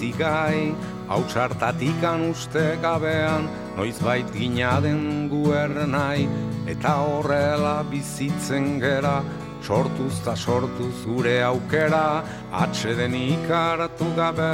bizigai, hau txartatikan uste gabean, noiz bait gina den guer nahi, eta horrela bizitzen gera, sortuz ta sortuz gure aukera, atxeden ikaratu gabe,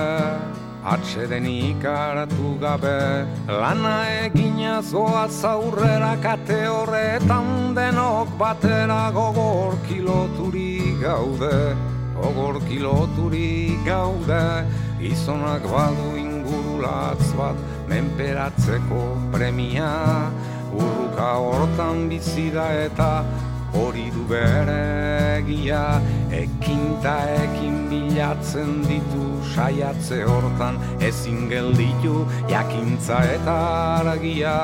atxeden ikaratu gabe, lana egina zoa zaurrera kate horretan denok batera gogor kiloturi gaude, gogor kiloturi gaude, Gizonak badu ingurulatz bat menperatzeko premia Urruka hortan bizi da eta hori du bere egia Ekin ta ekin bilatzen ditu saiatze hortan Ezin gelditu jakintza eta aragia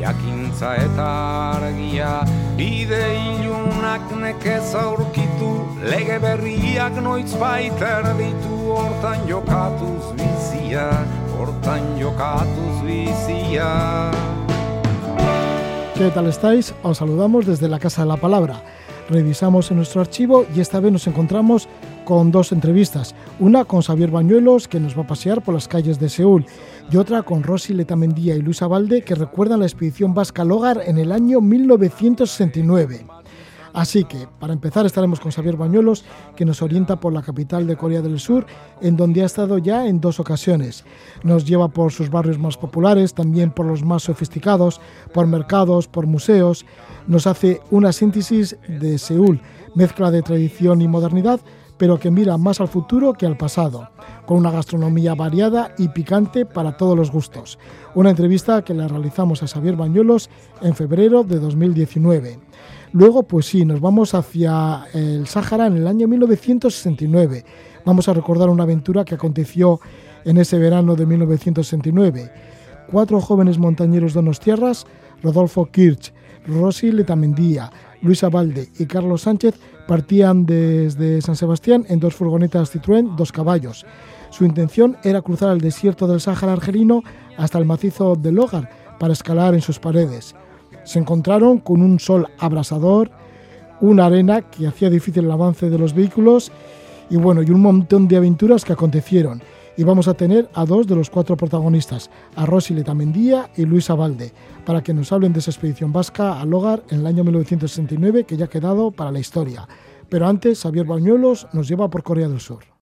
Jakintza eta argia Bide ilunak nekez aurkitu Lege berriak noiz baiter ditu Hortan jokatuz bizia Hortan jokatuz bizia ¿Qué tal estáis? Os saludamos desde la Casa de la Palabra. Revisamos en nuestro archivo y esta vez nos encontramos con dos entrevistas. Una con Xavier Bañuelos, que nos va a pasear por las calles de Seúl, y otra con Rosy Letamendía y Luisa Valde, que recuerdan la expedición vasca Logar en el año 1969. Así que, para empezar, estaremos con Xavier Bañuelos, que nos orienta por la capital de Corea del Sur, en donde ha estado ya en dos ocasiones. Nos lleva por sus barrios más populares, también por los más sofisticados, por mercados, por museos. Nos hace una síntesis de Seúl, mezcla de tradición y modernidad, pero que mira más al futuro que al pasado, con una gastronomía variada y picante para todos los gustos. Una entrevista que le realizamos a Xavier Bañuelos en febrero de 2019. Luego, pues sí, nos vamos hacia el Sáhara en el año 1969. Vamos a recordar una aventura que aconteció en ese verano de 1969. Cuatro jóvenes montañeros donostiarras, Rodolfo Kirch, Rosy Letamendía, Luisa Valde y Carlos Sánchez, partían desde San Sebastián en dos furgonetas Citroën, dos caballos. Su intención era cruzar el desierto del Sáhara argelino hasta el macizo del Logar para escalar en sus paredes se encontraron con un sol abrasador, una arena que hacía difícil el avance de los vehículos y bueno, y un montón de aventuras que acontecieron. Y vamos a tener a dos de los cuatro protagonistas, a Rosy Letamendía y Luisa Valde, para que nos hablen de esa expedición vasca al hogar en el año 1969 que ya ha quedado para la historia. Pero antes, Xavier Bañuelos nos lleva por Corea del Sur.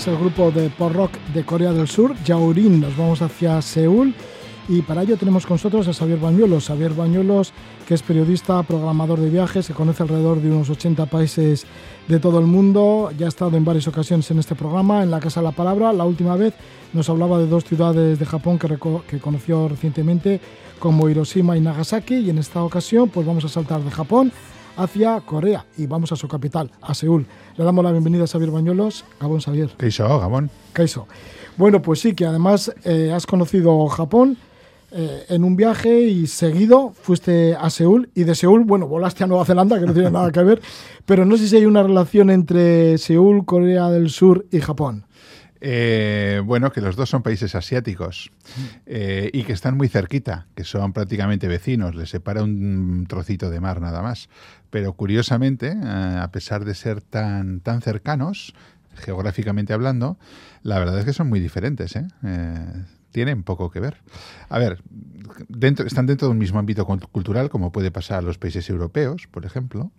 Es el grupo de pop rock de Corea del Sur, Jaorin. Nos vamos hacia Seúl y para ello tenemos con nosotros a Xavier Bañuelos. Xavier Bañuelos, que es periodista, programador de viajes, que conoce alrededor de unos 80 países de todo el mundo. Ya ha estado en varias ocasiones en este programa, en la Casa de la Palabra. La última vez nos hablaba de dos ciudades de Japón que, que conoció recientemente, como Hiroshima y Nagasaki. Y en esta ocasión, pues vamos a saltar de Japón hacia Corea y vamos a su capital, a Seúl. Le damos la bienvenida a Xavier Bañuelos. Gabón, Xavier. Keiso, Gabón. Keiso. Bueno, pues sí, que además eh, has conocido Japón, eh, en un viaje y seguido fuiste a Seúl y de Seúl, bueno, volaste a Nueva Zelanda, que no tiene nada que ver, pero no sé si hay una relación entre Seúl, Corea del Sur y Japón. Eh, bueno, que los dos son países asiáticos eh, y que están muy cerquita, que son prácticamente vecinos, les separa un trocito de mar nada más. Pero curiosamente, a pesar de ser tan, tan cercanos, geográficamente hablando, la verdad es que son muy diferentes. ¿eh? tienen poco que ver. A ver, dentro, están dentro de un mismo ámbito cultural, como puede pasar a los países europeos, por ejemplo,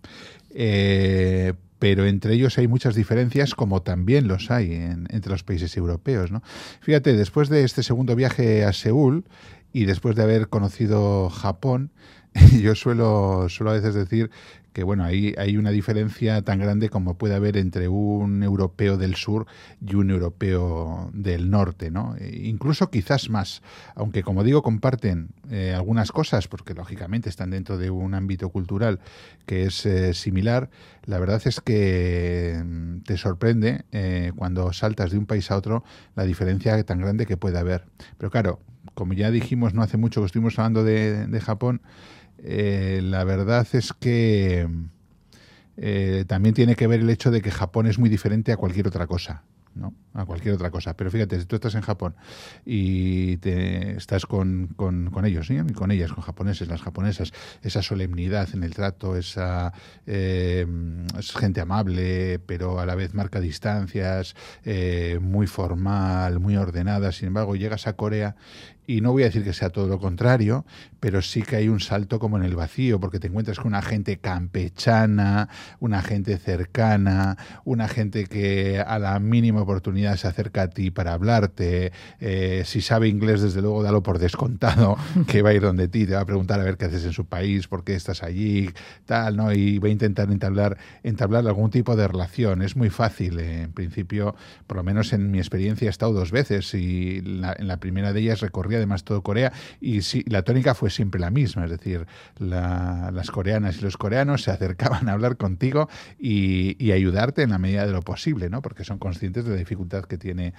eh, pero entre ellos hay muchas diferencias, como también los hay entre los países europeos. ¿no? Fíjate, después de este segundo viaje a Seúl y después de haber conocido Japón, yo suelo, suelo a veces decir que bueno, ahí hay una diferencia tan grande como puede haber entre un europeo del sur y un europeo del norte, ¿no? E incluso quizás más, aunque como digo comparten eh, algunas cosas, porque lógicamente están dentro de un ámbito cultural que es eh, similar, la verdad es que mm, te sorprende eh, cuando saltas de un país a otro la diferencia tan grande que puede haber. Pero claro, como ya dijimos no hace mucho que estuvimos hablando de, de Japón, eh, la verdad es que eh, también tiene que ver el hecho de que Japón es muy diferente a cualquier otra cosa. ¿No? a cualquier otra cosa. Pero fíjate, si tú estás en Japón y te, estás con, con, ellos, y con ellas, con japoneses, las japonesas, esa solemnidad en el trato, esa eh, es gente amable, pero a la vez marca distancias, eh, muy formal, muy ordenada. Sin embargo, llegas a Corea y no voy a decir que sea todo lo contrario, pero sí que hay un salto como en el vacío, porque te encuentras con una gente campechana, una gente cercana, una gente que a la mínima oportunidad se acerca a ti para hablarte. Eh, si sabe inglés, desde luego, dalo por descontado, que va a ir donde ti, te va a preguntar a ver qué haces en su país, por qué estás allí, tal, ¿no? Y va a intentar entablar, entablar algún tipo de relación. Es muy fácil, eh, en principio, por lo menos en mi experiencia he estado dos veces y en la primera de ellas recorrí además todo Corea y sí, la tónica fue siempre la misma, es decir, las coreanas y los coreanos se acercaban a hablar contigo y, y ayudarte en la medida de lo posible, ¿no? Porque son conscientes de la dificultad que tiene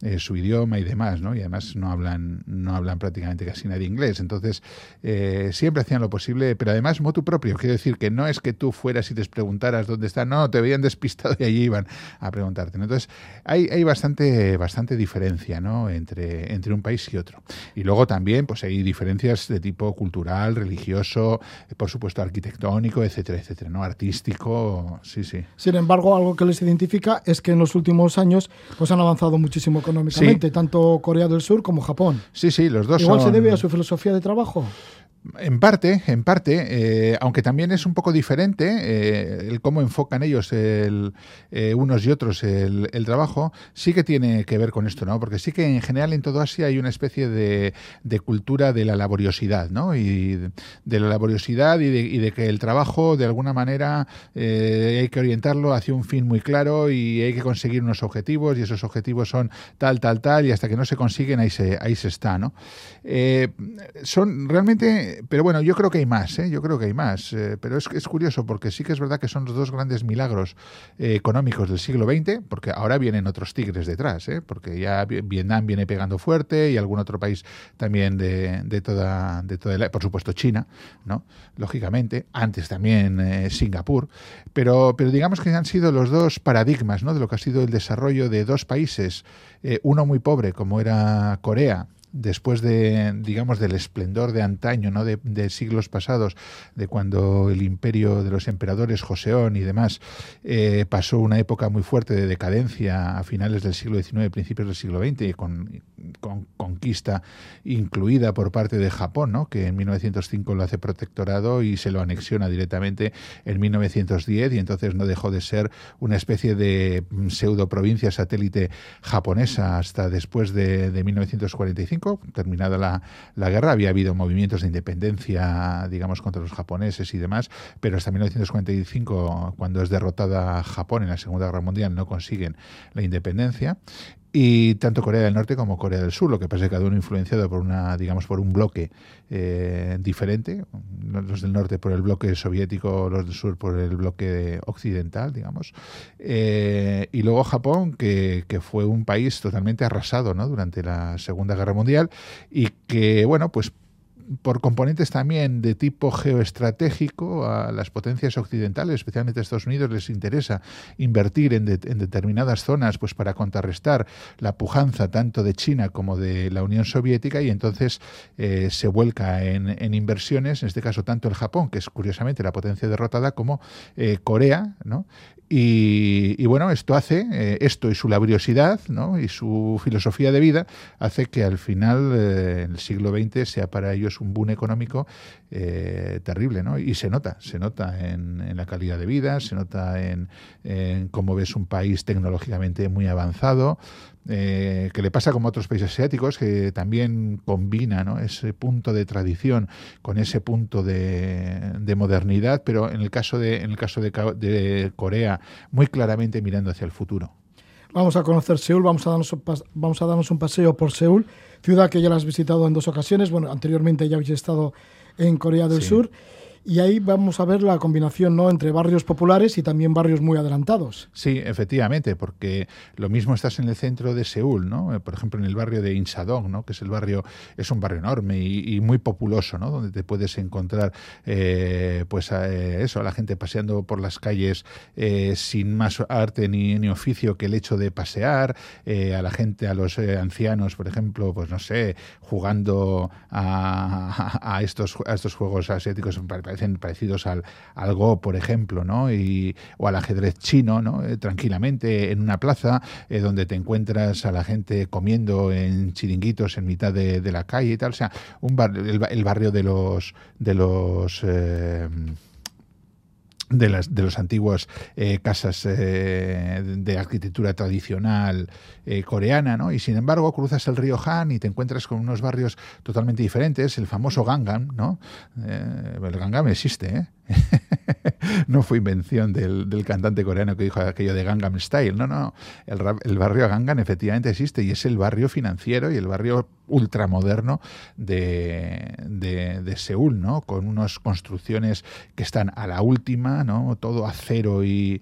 eh, su idioma y demás, ¿no? Y además no hablan, no hablan prácticamente casi nadie inglés. Entonces, eh, siempre hacían lo posible, pero además motu propio. Quiero decir que no es que tú fueras y les preguntaras dónde están, no, te veían despistado y allí iban a preguntarte. Entonces, hay, hay bastante, bastante diferencia, ¿no? Entre, entre un país y otro. Y luego también, pues hay diferencias de tipo cultural, religioso, por supuesto arquitectónico, etcétera, etcétera, ¿no? Artístico, sí, sí. Sin embargo, algo que les identifica es que en los últimos años pues han avanzado muchísimo económicamente, tanto Corea del Sur como Japón. Sí, sí, los dos Igual se debe a su filosofía de trabajo. En parte, en parte, eh, aunque también es un poco diferente eh, el cómo enfocan ellos el, eh, unos y otros el, trabajo, sí que tiene que ver con esto, ¿no? Porque sí que en general en todo Asia hay una especie de, cultura de la laboriosidad, ¿no? Y de, la laboriosidad y de, y de, que el trabajo, de alguna manera, hay que orientarlo hacia un fin muy claro y hay que conseguir unos objetivos y esos objetivos son tal, tal, tal y hasta que no se consiguen ahí se, ahí se está, ¿no? son realmente pero bueno, yo creo que hay más, ¿eh? yo creo que hay más. Eh, pero es, es curioso porque sí que es verdad que son los dos grandes milagros eh, económicos del siglo XX, porque ahora vienen otros tigres detrás, ¿eh? porque ya Vietnam viene pegando fuerte y algún otro país también de, de toda, de toda por supuesto China, ¿no? Lógicamente, antes también Singapur, pero, pero digamos que han sido los dos paradigmas, ¿no? De lo que ha sido el desarrollo de dos países, uno muy pobre como era Corea, después de, digamos, del esplendor de antaño, ¿no? De, siglos pasados, de cuando el imperio de los emperadores Joseón y demás eh, pasó una época muy fuerte de decadencia a finales del siglo XIX, principios del siglo XX, con, con conquista incluida por parte de Japón, ¿no? que en 1905 lo hace protectorado y se lo anexiona directamente en 1910 y entonces no dejó de ser una especie de pseudo provincia satélite japonesa hasta después de, de 1945 terminada la, guerra, había habido movimientos de independencia, digamos, contra los japoneses y demás, pero hasta 1945, cuando es derrotada Japón en la Segunda Guerra Mundial, no consiguen la independencia. Y tanto Corea del Norte como Corea del Sur, lo que pasa es que cada uno influenciado por una, digamos, por un bloque eh, diferente, los del norte por el bloque soviético, los del sur por el bloque occidental, digamos, eh, y luego Japón, que, que, fue un país totalmente arrasado ¿no? durante la Segunda Guerra Mundial y que, bueno, pues por componentes también de tipo geoestratégico, a las potencias occidentales, especialmente a Estados Unidos, les interesa invertir en, determinadas zonas pues para contrarrestar la pujanza tanto de China como de la Unión Soviética y entonces eh, se vuelca en, inversiones, en este caso tanto el Japón, que es curiosamente la potencia derrotada, como eh, Corea, ¿no? Y, bueno, esto hace, eh, esto y su laboriosidad ¿no? y su filosofía de vida, hace que al final, el siglo XX, sea para ellos un boom económico eh, terrible. ¿no? Y se nota, se nota en, la calidad de vida, se nota en, en, cómo ves un país tecnológicamente muy avanzado, eh, que le pasa como a otros países asiáticos, que también combina ese punto de tradición con ese punto de, modernidad, pero en el caso, de, en el caso de, Corea, muy claramente mirando hacia el futuro. Vamos a conocer Seúl, vamos a darnos, vamos a darnos un paseo por Seúl, ciudad que ya la has visitado en dos ocasiones. Bueno, anteriormente ya habéis estado en Corea del Sur y ahí vamos a ver la combinación ¿no? entre barrios populares y también barrios muy adelantados. Sí, efectivamente, porque lo mismo estás en el centro de Seúl, ¿no? Eh, por ejemplo, en el barrio de Insadong, ¿no? que es el barrio, es un barrio enorme y, muy populoso, ¿no? donde te puedes encontrar eh, pues eh, eso, a la gente paseando por las calles sin más arte ni, ni, oficio que el hecho de pasear, a la gente, a los ancianos, por ejemplo, pues no sé, jugando a, estos, a estos juegos asiáticos parecidos al, al Go, por ejemplo, ¿no? Y, o al ajedrez chino, ¿no? Eh, tranquilamente en una plaza eh, donde te encuentras a la gente comiendo en chiringuitos en mitad de, la calle y tal. O sea, un el, barrio de los de los eh, de las de los antiguas casas de arquitectura tradicional coreana, ¿no? Y sin embargo cruzas el río Han y te encuentras con unos barrios totalmente diferentes, el famoso Gangnam, ¿no? el Gangnam existe, ¿eh? no fue invención del, cantante coreano que dijo aquello de Gangnam Style. No, no. El, el, barrio Gangnam efectivamente existe y es el barrio financiero y el barrio ultramoderno de, de, Seúl, ¿no? Con unas construcciones que están a la última, ¿no? Todo acero y,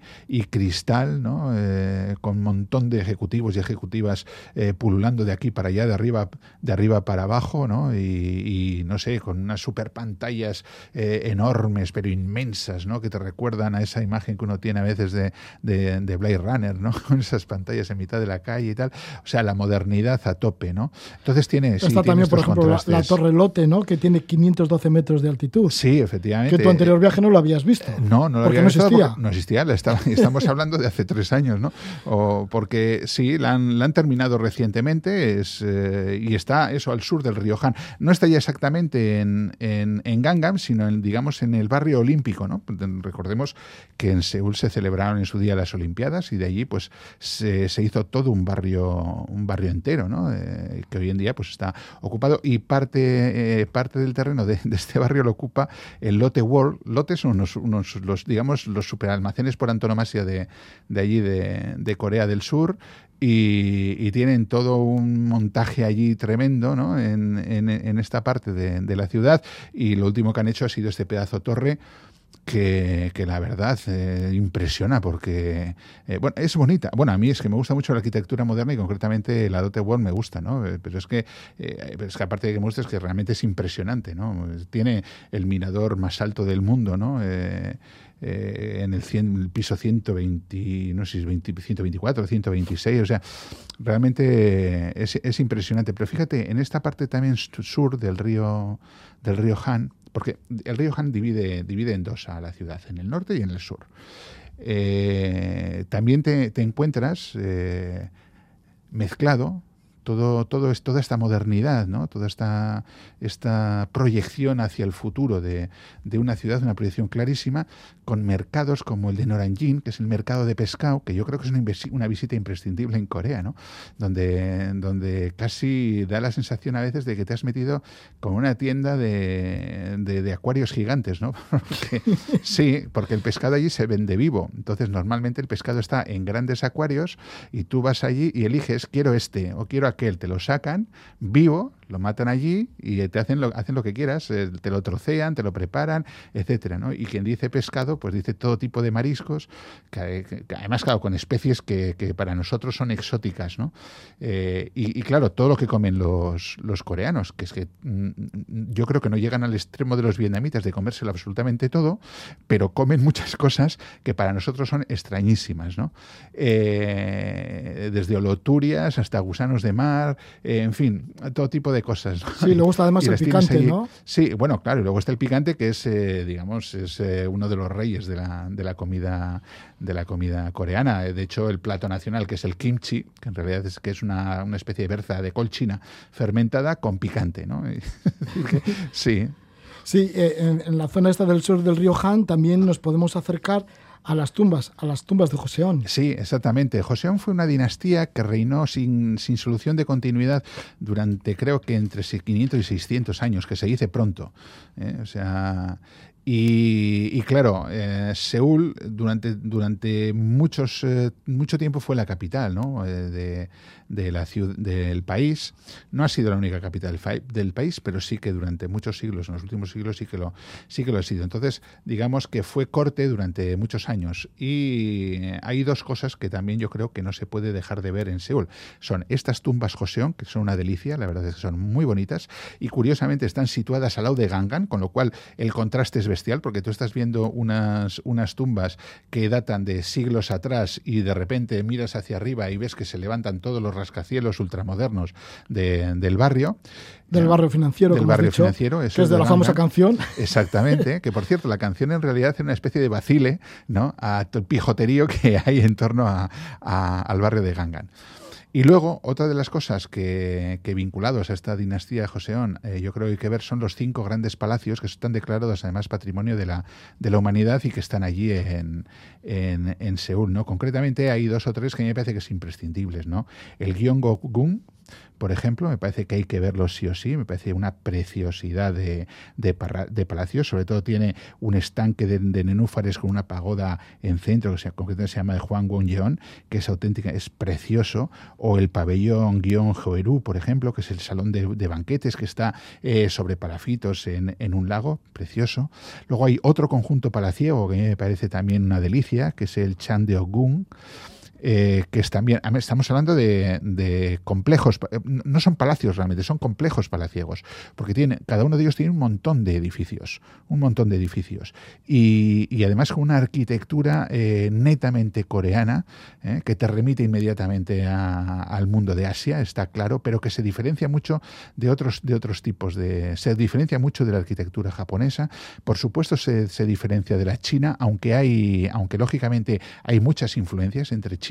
cristal, ¿no? Eh, con un montón de ejecutivos y ejecutivas eh, pululando de aquí para allá, de arriba, de arriba para abajo, ¿no? Y, no sé, con unas super pantallas eh, enormes, pero inmensas, ¿no? Que te recuerdan a esa imagen que uno tiene a veces de, de, Blade Runner, ¿no? Con esas pantallas en mitad de la calle y tal. O sea, la modernidad a tope, ¿no? Entonces tiene... Está también, por ejemplo, la, Torre Lote, ¿no? Que tiene 512 metros de altitud. Sí, efectivamente. Que tu anterior viaje no lo habías visto. No, no lo había no existía. No existía, estamos hablando de hace tres años, ¿no? O porque sí, la han, la han terminado recientemente es, eh, y está eso al sur del río Han. No está ya exactamente en, en, en Gangnam, sino en, digamos en el barrio olímpico, ¿no? Recordemos que en Seúl se celebraron en su día las Olimpiadas y de allí pues se, hizo todo un barrio, un barrio entero, ¿no? Eh, que hoy en día pues está ocupado y parte, eh, parte del terreno de, este barrio lo ocupa el Lotte World. Lotte son unos, los, digamos, los superalmacenes por antonomasia de, de allí de, Corea del Sur. Y, tienen todo un montaje allí tremendo ¿no? en, en, esta parte de, de, la ciudad y lo último que han hecho ha sido este pedazo torre que, la verdad eh, impresiona porque eh, bueno es bonita. Bueno a mí es que me gusta mucho la arquitectura moderna y concretamente la Dote World me gusta no eh, pero es que es que aparte de que me gusta es que realmente es impresionante no tiene el mirador más alto del mundo no en el, el, piso 120, no sé si es 20, 124 o 126, o sea, realmente es, es, impresionante. Pero fíjate, en esta parte también sur del río, del río Han, porque el río Han divide, divide en dos a la ciudad, en el norte y en el sur. Eh, también te, encuentras eh, mezclado todo, todo es, toda esta modernidad, ¿no? toda esta, esta proyección hacia el futuro de, de una ciudad, una proyección clarísima, con mercados como el de Noranjin, que es el mercado de pescado, que yo creo que es una, visita imprescindible en Corea, ¿no? donde, donde casi da la sensación a veces de que te has metido con una tienda de, de, acuarios gigantes, ¿no? sí, porque el pescado allí se vende vivo. Entonces, normalmente el pescado está en grandes acuarios y tú vas allí y eliges, quiero este o quiero aquel, te lo sacan vivo, lo matan allí y te hacen lo, hacen lo que quieras, eh, te lo trocean, te lo preparan, etcétera, ¿no? Y quien dice pescado, pues dice todo tipo de mariscos, que, además, claro, con especies que, para nosotros son exóticas, ¿no? Eh, y, claro, todo lo que comen los, los coreanos, que es que mm, yo creo que no llegan al extremo de los vietnamitas de comérselo absolutamente todo, pero comen muchas cosas que para nosotros son extrañísimas, ¿no? Eh, desde oloturias hasta gusanos de mar, en fin, todo tipo de cosas. Sí, luego está además el picante, ¿no? Sí, bueno, claro, y luego está el picante que es, eh, digamos, es eh, uno de los reyes de la, de la comida de la comida coreana. De hecho, el plato nacional que es el kimchi, que en realidad es que es una, una especie de berza de colchina fermentada con picante, ¿no? sí. Sí, eh, en, en, la zona esta del sur del río Han también nos podemos acercar a las tumbas, a las tumbas de Joseón. Sí, exactamente. Joseón fue una dinastía que reinó sin, sin solución de continuidad durante creo que entre 500 y 600 años, que se dice pronto. ¿eh? O sea, y, claro, eh, Seúl durante, durante muchos, eh, mucho tiempo fue la capital ¿no? de, de la ciudad, del país. No ha sido la única capital del país, pero sí que durante muchos siglos, en los últimos siglos, sí que lo, sí que lo ha sido. Entonces, digamos que fue corte durante muchos años. Y hay dos cosas que también yo creo que no se puede dejar de ver en Seúl. Son estas tumbas Joseon, que son una delicia, la verdad es que son muy bonitas, y curiosamente están situadas al lado de Gangan, con lo cual el contraste es bestial, porque tú estás viendo unas, unas tumbas que datan de siglos atrás y de repente miras hacia arriba y ves que se levantan todos los rascacielos ultramodernos del barrio. Del barrio financiero, del barrio financiero, que es de, la famosa canción. Exactamente, que por cierto, la canción en realidad es una especie de vacile ¿no? a todo el pijoterío que hay en torno al barrio de Gangan. Y luego, otra de las cosas que, vinculados a esta dinastía de Joseón, eh, yo creo que hay que ver son los cinco grandes palacios que están declarados además patrimonio de la, de la humanidad y que están allí en, en, Seúl. ¿no? Concretamente hay dos o tres que me parece que son imprescindibles. ¿no? El Gyeonggo-gung, por ejemplo, me parece que hay que verlo sí o sí, me parece una preciosidad de, de, palacio, sobre todo tiene un estanque de, nenúfares con una pagoda en centro, que se, concretamente se llama de Juan Wonjeon, que es auténtica, es precioso, o el pabellón Guion Joerú, por ejemplo, que es el salón de, banquetes que está eh, sobre palafitos en, un lago, precioso. Luego hay otro conjunto palaciego que me parece también una delicia, que es el Chandeogung, eh, que es también, estamos hablando de, complejos, eh, no son palacios realmente, son complejos palaciegos, porque tiene, cada uno de ellos tiene un montón de edificios, un montón de edificios, y, además con una arquitectura eh, netamente coreana, que te remite inmediatamente al mundo de Asia, está claro, pero que se diferencia mucho de otros, de otros tipos de, se diferencia mucho de la arquitectura japonesa, por supuesto se, se diferencia de la china, aunque hay, aunque lógicamente hay muchas influencias entre China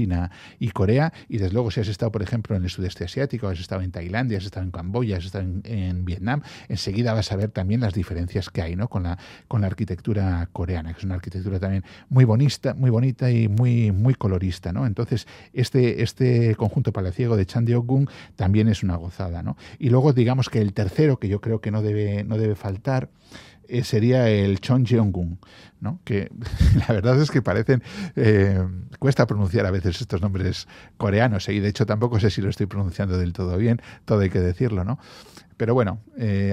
y Corea. Y desde luego, si has estado, por ejemplo, en el sudeste asiático, has estado en Tailandia, has estado en Camboya, has estado en, Vietnam, enseguida vas a ver también las diferencias que hay ¿no? con, la, con la arquitectura coreana, que es una arquitectura también muy bonita, muy bonita y muy, muy colorista. ¿no? Entonces, este, este conjunto palaciego de Chandeok-gung también es una gozada. ¿no? Y luego, digamos que el tercero, que yo creo que no debe, no debe faltar, eh, sería el Chonjeongun, ¿no? que la verdad es que parecen, eh, cuesta pronunciar a veces estos nombres coreanos, ¿eh? y de hecho tampoco sé si lo estoy pronunciando del todo bien, todo hay que decirlo, ¿no? Pero bueno,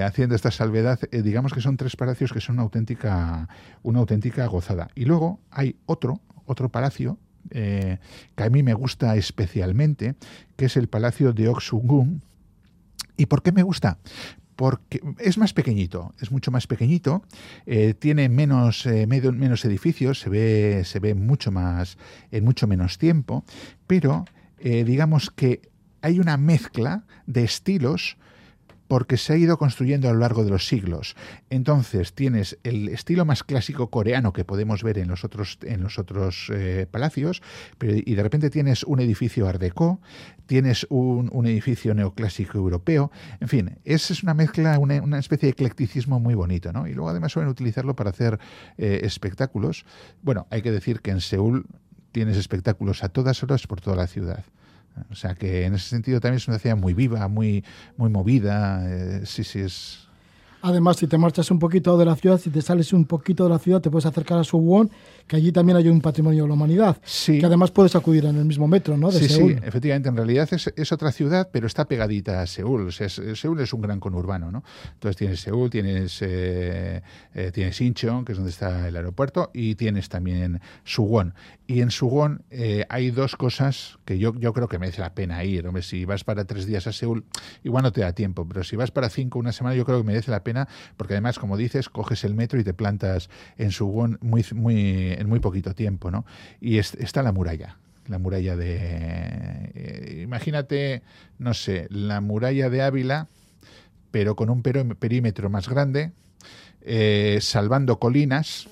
haciendo esta salvedad, digamos que son tres palacios que son una auténtica, una auténtica gozada. Y luego hay otro, otro palacio que a mí me gusta especialmente, que es el palacio de Oksugun. ¿Y por qué me gusta? Porque es más pequeñito, es mucho más pequeñito, eh, tiene menos, eh, menos edificios, se ve, se ve mucho más, en mucho menos tiempo, pero eh, digamos que hay una mezcla de estilos porque se ha ido construyendo a lo largo de los siglos. Entonces tienes el estilo más clásico coreano que podemos ver en los otros, en los otros eh, palacios, y de repente tienes un edificio art déco, tienes un, edificio neoclásico europeo, en fin, es, es una mezcla, una, especie de eclecticismo muy bonito, ¿no? Y luego además suelen utilizarlo para hacer eh, espectáculos. Bueno, hay que decir que en Seúl tienes espectáculos a todas horas por toda la ciudad. O sea que en ese sentido también es una ciudad muy viva, muy, muy movida. Eh, sí, sí, es, Además, si te marchas un poquito de la ciudad, si te sales un poquito de la ciudad, te puedes acercar a Suwon, que allí también hay un patrimonio de la humanidad. Sí. Que además puedes acudir en el mismo metro, ¿no? De sí, sí, efectivamente. En realidad es, otra ciudad, pero está pegadita a Seúl. Seúl es un gran conurbano, ¿no? Entonces tienes Seúl, tienes, eh, eh, tienes Incheon, que es donde está el aeropuerto, y tienes también Suwon. Y en Suwon eh, hay dos cosas que yo, yo creo que merece la pena ir. Hombre, si vas para tres días a Seúl, igual no te da tiempo, pero si vas para cinco, una semana, yo creo que merece la pena porque además, como dices, coges el metro y te plantas en muy, muy, en muy poquito tiempo, ¿no? Y está la muralla, la muralla de... Eh, imagínate, no sé, la muralla de Ávila, pero con un perímetro más grande, eh, salvando colinas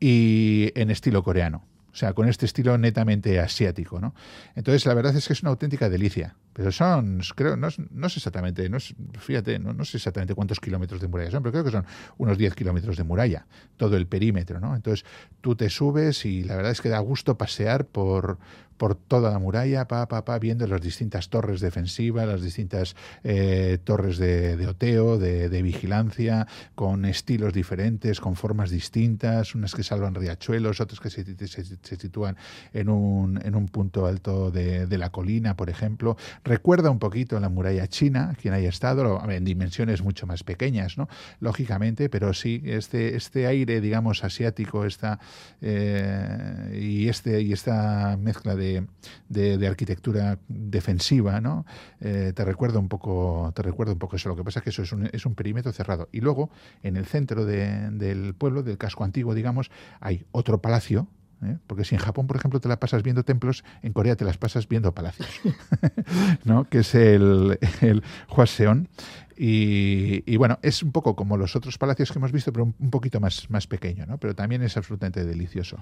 y en estilo coreano. O sea, con este estilo netamente asiático, ¿no? Entonces, la verdad es que es una auténtica delicia. Pero son, creo, no, no sé exactamente, no fíjate, no, no, sé exactamente cuántos kilómetros de muralla son, pero creo que son unos 10 kilómetros de muralla, todo el perímetro, ¿no? Entonces tú te subes y la verdad es que da gusto pasear por, por toda la muralla, pa, pa, pa, viendo las distintas torres defensivas, las distintas eh, torres de, oteo, de, vigilancia, con estilos diferentes, con formas distintas, unas que salvan riachuelos, otras que se, se, sitúan en un, en un punto alto de, de la colina, por ejemplo Recuerda un poquito la muralla china, quien haya estado, en dimensiones mucho más pequeñas, ¿no? Lógicamente, pero sí, este, este aire, digamos, asiático, esta, eh, y, este, y esta mezcla de, de, arquitectura defensiva, ¿no? Eh, te recuerda un poco, te recuerda un poco eso. Lo que pasa es que eso es un, perímetro cerrado. Y luego, en el centro del pueblo, del casco antiguo, digamos, hay otro palacio, ¿eh? Porque si en Japón, por ejemplo, te la pasas viendo templos, en Corea te las pasas viendo palacios, ¿no? que es el, el Hwaseon. Y, bueno, es un poco como los otros palacios que hemos visto, pero un, poquito más, más pequeño, ¿no? pero también es absolutamente delicioso.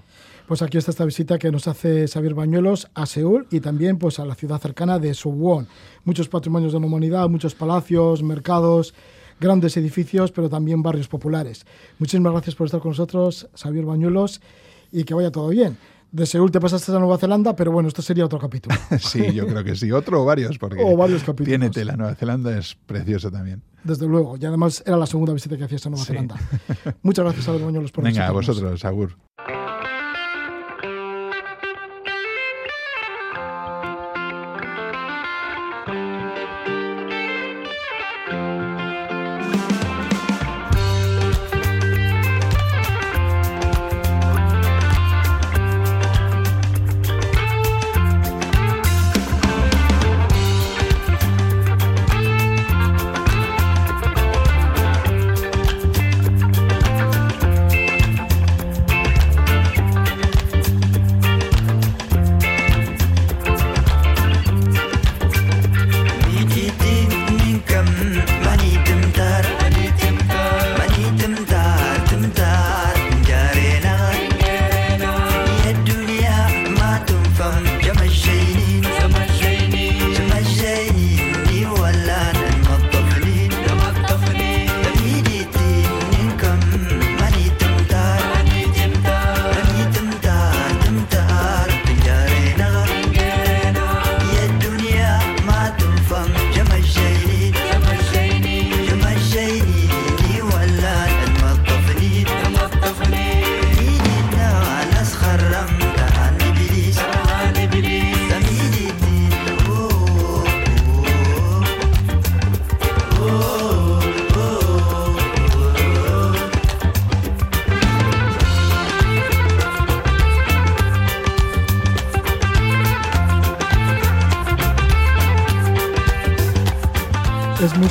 Pues aquí está esta visita que nos hace Xavier Bañuelos a Seúl y también pues, a la ciudad cercana de Suwon. Muchos patrimonios de la humanidad, muchos palacios, mercados grandes edificios, pero también barrios populares. Muchísimas gracias por estar con nosotros, Xavier Bañuelos y que vaya todo bien. De Seúl te pasaste a Nueva Zelanda, pero bueno, esto sería otro capítulo. sí, yo creo que sí, otro o varios, porque o varios capítulos. tiene tela. Nueva Zelanda es precioso también. Desde luego, y además era la segunda visita que hacías a Nueva Zelanda. Muchas gracias a los por Venga, a vosotros, Agur.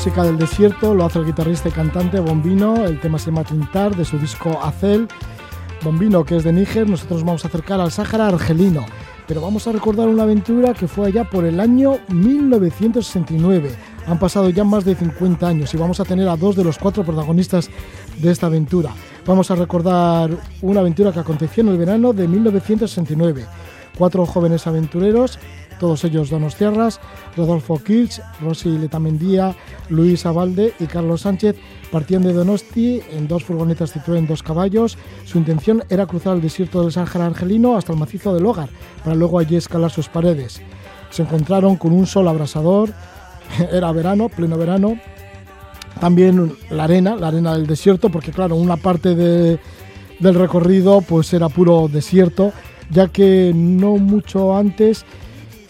Música del desierto, lo hace el guitarrista y cantante Bombino, el tema se llama Tintar de su disco Acel. Bombino, que es de Níger, nosotros nos vamos a acercar al Sáhara argelino, pero vamos a recordar una aventura que fue allá por el año 1969. Han pasado ya más de 50 años y vamos a tener a dos de los cuatro protagonistas de esta aventura. Vamos a recordar una aventura que aconteció en el verano de 1969. Cuatro jóvenes aventureros, todos ellos donostiarras, Rodolfo Kirch, Rosy Letamendía, Luis Abalde y Carlos Sánchez, partían de Donosti en dos furgonetas Citroën dos caballos. Su intención era cruzar el desierto del Sáhara argelino hasta el macizo del Hogar, para luego allí escalar sus paredes. Se encontraron con un sol abrasador, era verano, pleno verano, también la arena, la arena del desierto, porque claro, una parte de, del recorrido pues era puro desierto, ya que no mucho antes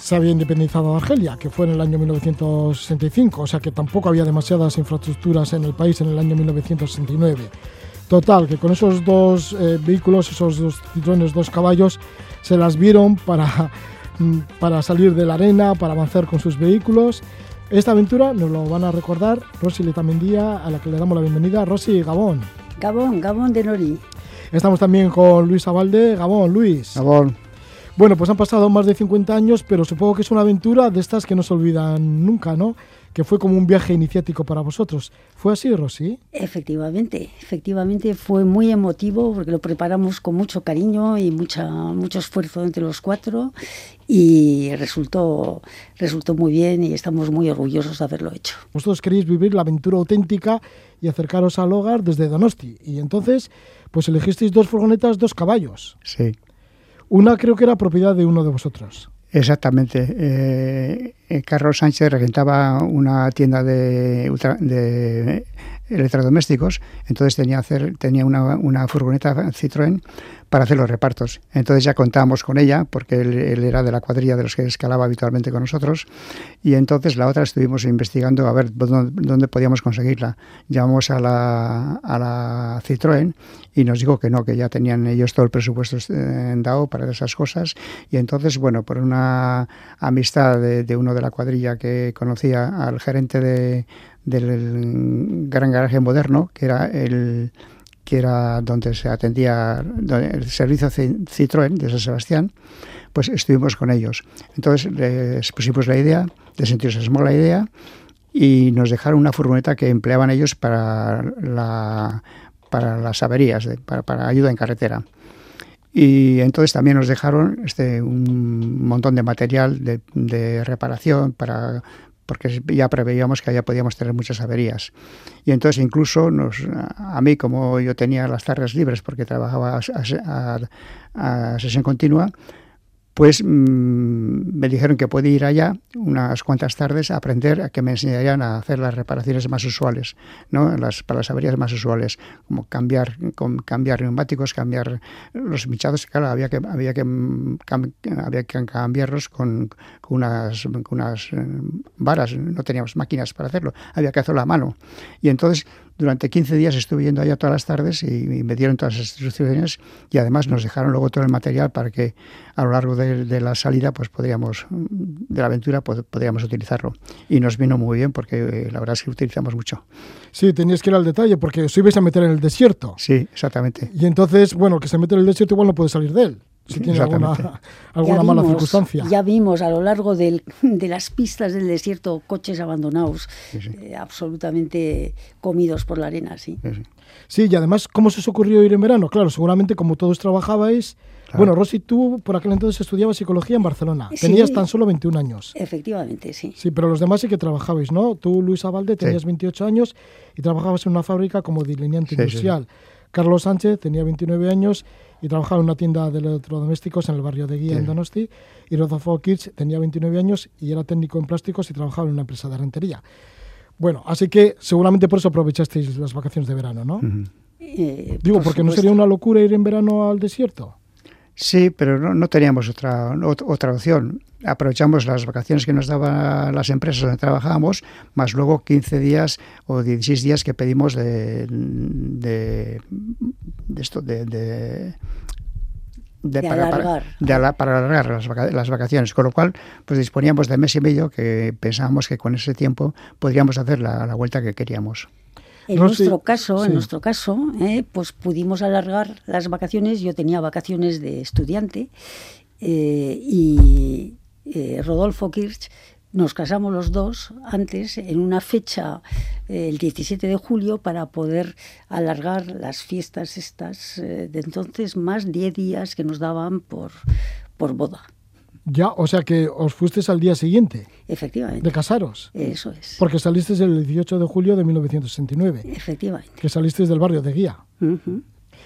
se había independizado de Argelia, que fue en el año 1965, o sea que tampoco había demasiadas infraestructuras en el país en el año 1969. Total, que con esos dos eh, vehículos, esos dos citrones, dos caballos, se las vieron para, para salir de la arena, para avanzar con sus vehículos esta aventura nos lo van a recordar Rosy Letamendía, a la que le damos la bienvenida. Rosy, Gabón. Gabón, Gabón de Nori. Estamos también con Luis Abalde. Gabón, Luis. Gabón. Bueno, pues han pasado más de 50 años, pero supongo que es una aventura de estas que no se olvidan nunca, ¿no? que fue como un viaje iniciático para vosotros. ¿Fue así, Rosy? Efectivamente, efectivamente fue muy emotivo porque lo preparamos con mucho cariño y mucha, mucho esfuerzo entre los cuatro y resultó, resultó muy bien y estamos muy orgullosos de haberlo hecho. Vosotros queréis vivir la aventura auténtica y acercaros al hogar desde Donosti y entonces pues elegisteis dos furgonetas, dos caballos. Sí. Una creo que era propiedad de uno de vosotros. Exactamente. Eh, eh, Carlos Sánchez regentaba una tienda de, de electrodomésticos, entonces tenía, hacer, tenía una, una furgoneta Citroën para hacer los repartos. Entonces ya contábamos con ella, porque él, era de la cuadrilla de los que escalaba habitualmente con nosotros, y entonces la otra estuvimos investigando a ver dónde, podíamos conseguirla. Llamamos a la, a la Citroën y nos dijo que no, que ya tenían ellos todo el presupuesto eh, dado para esas cosas, y entonces, bueno, por una amistad de, de uno de la cuadrilla que conocía al gerente de, del gran garaje moderno, que era el que era donde se atendía el servicio Citroën de San Sebastián, pues estuvimos con ellos. Entonces les pusimos la idea, les entusiasmó la idea y nos dejaron una furgoneta que empleaban ellos para, la, para las averías, para, ayuda en carretera. Y entonces también nos dejaron este, un montón de material de reparación para porque ya preveíamos que allá podíamos tener muchas averías. Y entonces incluso nos, a mí, como yo tenía las tardes libres porque trabajaba a sesión continua, pues mm, me dijeron que puede ir allá unas cuantas tardes a aprender, a que me enseñarían a hacer las reparaciones más usuales, ¿no? las, para las averías más usuales, como cambiar, cambiar neumáticos, cambiar los michados, claro, había que, había que, había que cambiarlos con, unas, unas eh, varas, no teníamos máquinas para hacerlo, había que hacerlo a mano. Y entonces durante 15 días estuve yendo allá todas las tardes y, me dieron todas las instrucciones y además nos dejaron luego todo el material para que a lo largo de, la salida, pues podríamos, de la aventura, pues, podríamos utilizarlo. Y nos vino muy bien porque eh, la verdad es que utilizamos mucho. Sí, tenías que ir al detalle porque os ibais a meter en el desierto. Sí, exactamente. Y entonces, bueno, que se mete en el desierto igual no puede salir de él si tiene alguna, alguna mala circunstancia. Ya vimos a lo largo del, de las pistas del desierto coches abandonados, eh, absolutamente comidos por la arena, sí. sí. y además, ¿cómo se os ocurrió ir en verano? Claro, seguramente como todos trabajabais... Bueno, Rosy, tú por aquel entonces estudiabas psicología en Barcelona. Tenías tan solo 21 años. Efectivamente, sí. Sí, pero los demás sí que trabajabais, ¿no? Tú, Luis Abalde, tenías 28 años y trabajabas en una fábrica como delineante industrial. Carlos Sánchez tenía 29 años y trabajaba en una tienda de electrodomésticos en el barrio de Guía, en Donosti. Y Rodolfo Kirch tenía 29 años y era técnico en plásticos y trabajaba en una empresa de rentería. Bueno, así que seguramente por eso aprovechasteis las vacaciones de verano, ¿no? Eh, Digo, porque no sería una locura ir en verano al desierto. Sí, pero no, no teníamos otra, otra opción. Aprovechamos las vacaciones que nos daban las empresas donde trabajábamos, más luego 15 días o 16 días que pedimos de, de, esto, de, de para, alargar. Para, alargar las, las, vacaciones, con lo cual pues disponíamos de mes y medio que pensábamos que con ese tiempo podríamos hacer la, la vuelta que queríamos. En nuestro caso, en nuestro caso, eh, pues pudimos alargar las vacaciones. Yo tenía vacaciones de estudiante eh, y eh, Rodolfo Kirch nos casamos los dos antes en una fecha, eh, el 17 de julio, para poder alargar las fiestas estas eh, de entonces más 10 días que nos daban por, por boda. Ya, o sea que os fuisteis al día siguiente. Efectivamente. De casaros. Eso es. Porque salisteis el 18 de julio de 1969. Efectivamente. Que salisteis del barrio de Guía.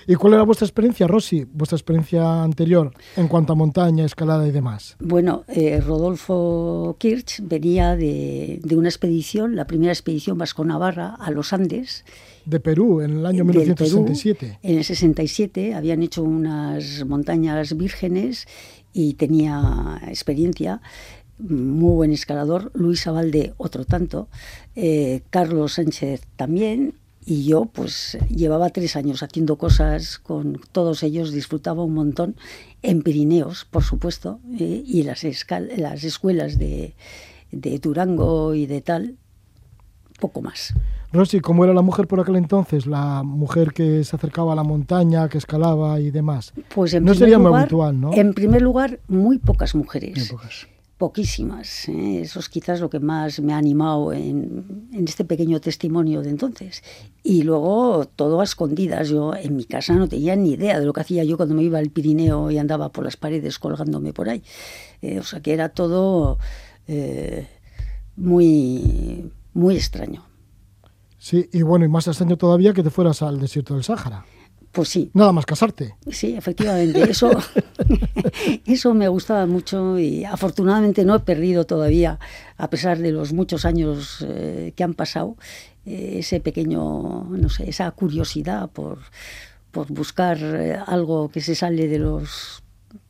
¿Y cuál era vuestra experiencia, Rosy? Vuestra experiencia anterior en cuanto a montaña, escalada y demás. Bueno, eh, Rodolfo Kirch venía de, de una expedición, la primera expedición vasco-navarra a los Andes. De Perú, en el año del Perú. 1967. En el 67 habían hecho unas montañas vírgenes y tenía experiencia. Muy buen escalador. Luis Abalde, otro tanto. eh, Carlos Sánchez también. Y yo, pues, llevaba tres años haciendo cosas con todos ellos, disfrutaba un montón en Pirineos, por supuesto, eh, y las, las escuelas de, de Durango y de tal, poco más. Rosy, ¿cómo era la mujer por aquel entonces? La mujer que se acercaba a la montaña, que escalaba y demás. Pues en No primer sería muy lugar, habitual, ¿no? En primer lugar, muy pocas mujeres. Épocas. Poquísimas. ¿eh? Eso es quizás lo que más me ha animado en, este pequeño testimonio de entonces. Y luego todo a escondidas. Yo en mi casa no tenía ni idea de lo que hacía yo cuando me iba al Pirineo y andaba por las paredes colgándome por ahí. Eh, o sea que era todo eh, muy, muy extraño. Sí, y bueno, y más extraño todavía que te fueras al desierto del Sáhara. Pues sí, Nada más casarte. Sí, efectivamente, eso, eso me gustaba mucho y afortunadamente no he perdido todavía, a pesar de los muchos años eh, que han pasado, eh, ese pequeño, no sé, esa curiosidad por, por buscar eh, algo que se sale de los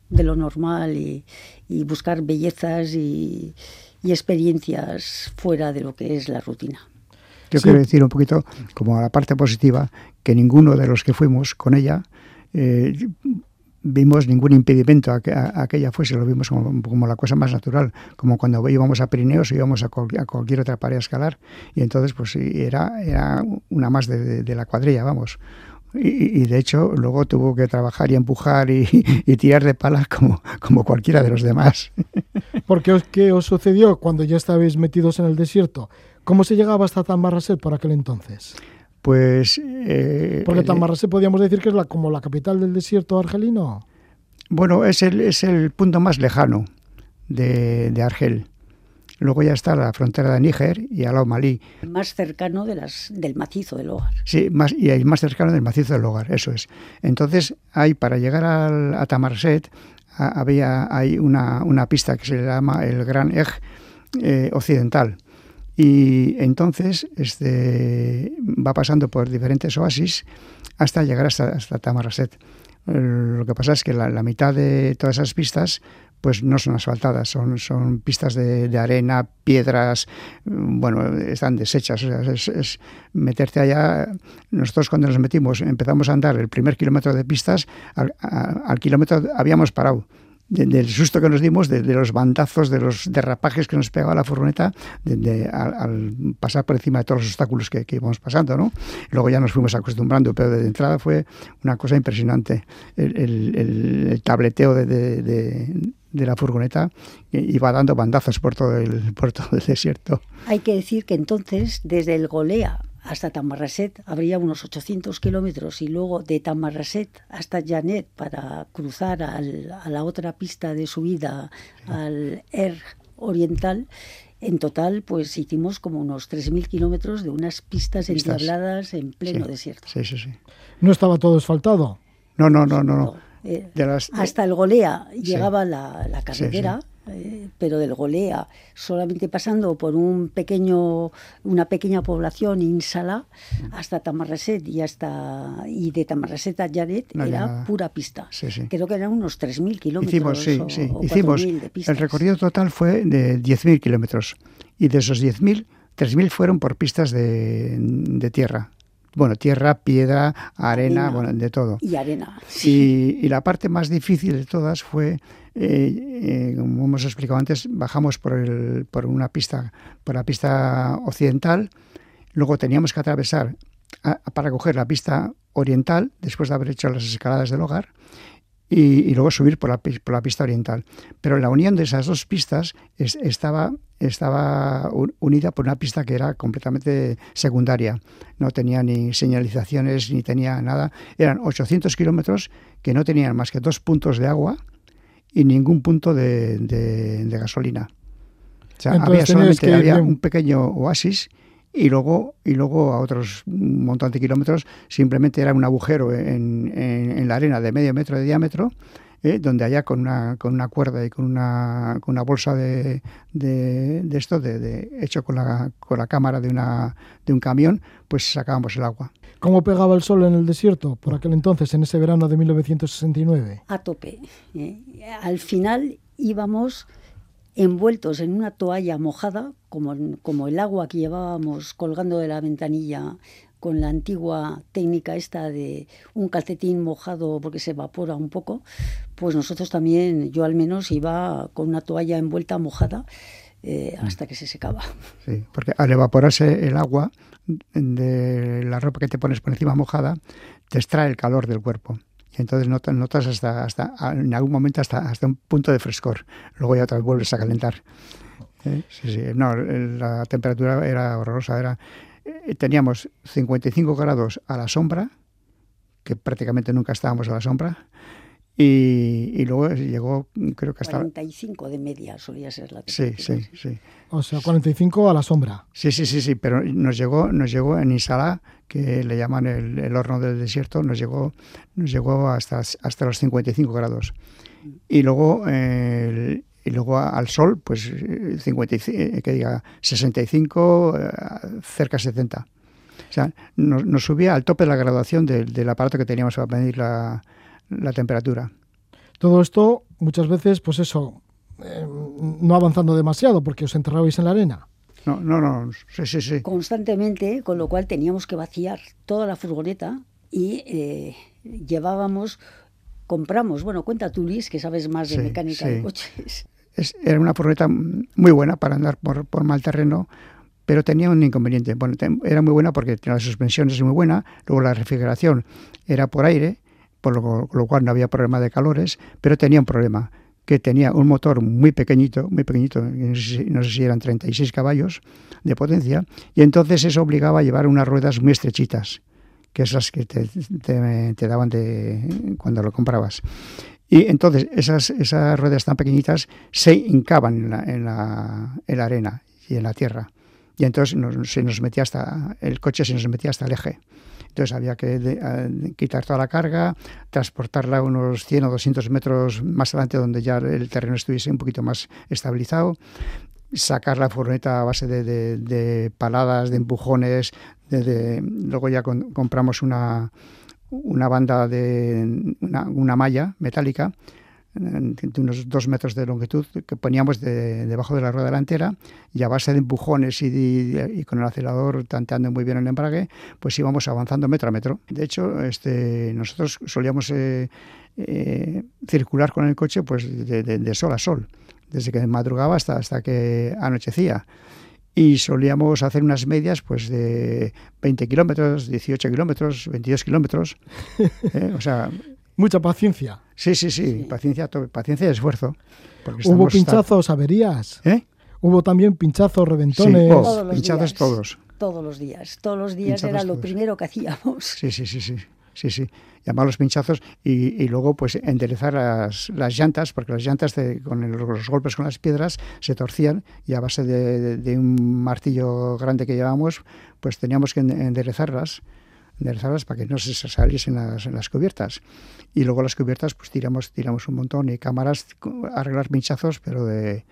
de lo normal y, y buscar bellezas y, y experiencias fuera de lo que es la rutina. Yo Sí. quiero decir un poquito, como a la parte positiva, que ninguno de los que fuimos con ella eh, vimos ningún impedimento a que, a, a que ella fuese, lo vimos como, como la cosa más natural, como cuando íbamos a Pirineos o íbamos a, cual- a cualquier otra pared a escalar, y entonces pues era, era una más de, de- de la cuadrilla, vamos. Y, y de hecho luego tuvo que trabajar y empujar y, y tirar de palas como, como cualquiera de los demás. Porque os, ¿qué os sucedió cuando ya estabais metidos en el desierto? ¿Cómo se llegaba hasta Tamarrasset por aquel entonces? Pues... eh, Porque el- Tamarrasset podríamos decir que es la, como la capital del desierto argelino. Bueno, es el, es el punto más lejano de, de Argel. Luego ya está la frontera de Níger y al lado Malí. Más cercano de las, del macizo del hogar. Sí, más, y el más cercano del macizo del hogar, eso es. Entonces, hay, para llegar al, a Tamarset, a- había hay una, una pista que se llama el Gran Ej eh, Occidental. Y entonces este, va pasando por diferentes oasis hasta llegar hasta, hasta Tamarset. Lo que pasa es que la, mitad de todas esas pistas pues no son asfaltadas, son, pistas de, de arena, piedras, mm, bueno, están deshechas. o sea, es, es meterte allá. Nosotros cuando nos metimos empezamos a andar el primer kilómetro de pistas, al, a- al kilómetro habíamos parado. De- del susto que nos dimos, de, los bandazos, de los derrapajes que nos pegaba la furgoneta de- al, pasar por encima de todos los obstáculos que, que íbamos pasando, ¿no? Luego ya nos fuimos acostumbrando, pero de entrada fue una cosa impresionante. El, tableteo de- de la furgoneta iba dando bandazos por todo el, por todo el desierto. Hay que decir que entonces, desde el Golea hasta Tamarraset, habría unos 800 kilómetros y luego de Tamarraset hasta Janet para cruzar al- a la otra pista de subida al Er Oriental. En total, pues hicimos como unos 3.000 kilómetros de unas pistas endiabladas en pleno Sí, desierto. Sí, sí, sí. No estaba todo asfaltado. No, no, no, no. no. Eh, De las- hasta el Golea llegaba la, la Sí, carretera, eh, pero del Golea, solamente pasando por un pequeño, una pequeña población insala, hasta Tamarraset y hasta y de Tamarraset a No había era pura pista. Sí, sí. Creo que eran unos 3.000 kilómetros Hicimos, sí, o, sí. o Hicimos. 4.000 de pistas. El recorrido total fue de 10.000 kilómetros. Y de esos 10.000, 3.000 fueron por pistas de, de tierra. Bueno, tierra, piedra, arena, Arena. bueno, de todo. Y arena. Y, y la parte más difícil de todas fue, eh, eh, como hemos explicado antes, bajamos por, el, por una pista, por la pista occidental, luego teníamos que atravesar a- para coger la pista oriental, después de haber hecho las escaladas del hogar, y, luego subir por la, por la, pista oriental. Pero la unión de esas dos pistas estaba, estaba unida por una pista que era completamente secundaria. No tenía ni señalizaciones ni tenía nada. Eran 800 kilómetros que no tenían más que dos puntos de agua y ningún punto de, de, gasolina. O sea, había solamente había un pequeño oasis y luego, y luego a otros un montón de kilómetros simplemente era un agujero en, en, la arena de medio metro de diámetro, eh, donde allá con una, con una cuerda y con una, con una bolsa de, de, de esto, de, hecho con la, con la cámara de, una, de un camión, pues sacábamos el agua. ¿Cómo pegaba el sol en el desierto por aquel entonces, en ese verano de 1969? A tope. ¿eh? Al final íbamos envueltos en una toalla mojada, como, como el agua que llevábamos colgando de la ventanilla con la antigua técnica esta de un calcetín mojado porque se evapora un poco, pues nosotros también, yo al menos iba con una toalla envuelta mojada eh, hasta que se secaba. Sí, porque al evaporarse el agua de la ropa que te pones por encima mojada, te extrae el calor del cuerpo entonces notas, notas hasta, hasta, en algún momento hasta, hasta un punto de frescor. Luego ya vez vuelves a calentar. ¿Eh? Sí, sí. No, la temperatura era horrorosa. Era, eh, teníamos 55 grados a la sombra, que prácticamente nunca estábamos a la sombra, y, luego llegó, creo que hasta... 45 de media solía ser la Sí, sí, sí. O sea, 45 a la sombra. Sí, sí, sí, sí, pero nos llegó, nos llegó en Isala, que le llaman el, horno del desierto, nos llegó, nos llegó hasta, hasta los 55 grados. Y luego, y luego al sol, pues 55, que diga 65, eh, cerca de 70. O sea, nos, subía al tope de la graduación del aparato que teníamos para medir la, la temperatura. Todo esto muchas veces, pues eso, eh, no avanzando demasiado porque os enterrabais en la arena. No, no, no, sí, sí, sí. Constantemente, con lo cual teníamos que vaciar toda la furgoneta y eh, llevábamos, compramos, bueno, cuenta tú Luis, que sabes más de mecánica de coches. era una furgoneta muy buena para andar por, por mal terreno, pero tenía un inconveniente. Bueno, era muy buena porque la suspensión es muy buena, luego la refrigeración era por aire por lo, cual no había problema de calores, pero tenía un problema, que tenía un motor muy pequeñito, muy pequeñito, no sé, si, eran 36 caballos de potencia, y entonces eso obligaba a llevar unas ruedas muy estrechitas, que es las que te, daban cuando lo comprabas. Y entonces esas, esas ruedas tan pequeñitas se hincaban en la arena y en la tierra. Y entonces se nos metía hasta, el coche se nos metía hasta el eje. Entonces había que quitar toda la carga, transportarla unos 100 o 200 metros más adelante donde ya el terreno estuviese un poquito más estabilizado, sacar la furgoneta a base de, paladas, de empujones, luego ya compramos una, una banda de una malla metálica de unos dos metros de longitud que poníamos debajo de la rueda delantera y a base de empujones y, con el acelerador tanteando muy bien el embrague, pues íbamos avanzando metro a metro. De hecho, este, nosotros solíamos eh, eh, circular con el coche pues de, sol a sol, desde que madrugaba hasta, hasta que anochecía y solíamos hacer unas medias pues de 20 kilómetros, 18 kilómetros, 22 kilómetros. Eh, o sea, Mucha paciencia. Sí, sí, sí, paciencia, paciencia y esfuerzo. ¿Hubo pinchazos, averías? ¿Eh? Hubo también pinchazos, reventones. Sí, todos pinchazos todos. Todos los días, todos los días era lo primero que hacíamos. Sí, sí, sí, sí. Sí, sí, llamar los pinchazos y, luego pues enderezar las, las, llantas, porque las llantas con los golpes con las piedras se torcían y a base de, de un martillo grande que llevábamos, pues teníamos que enderezarlas enderezarlas para que no se saliesen las, en las cubiertas. Y luego las cubiertas, pues tiramos, tiramos un montón y cámaras, arreglar pinchazos, pero de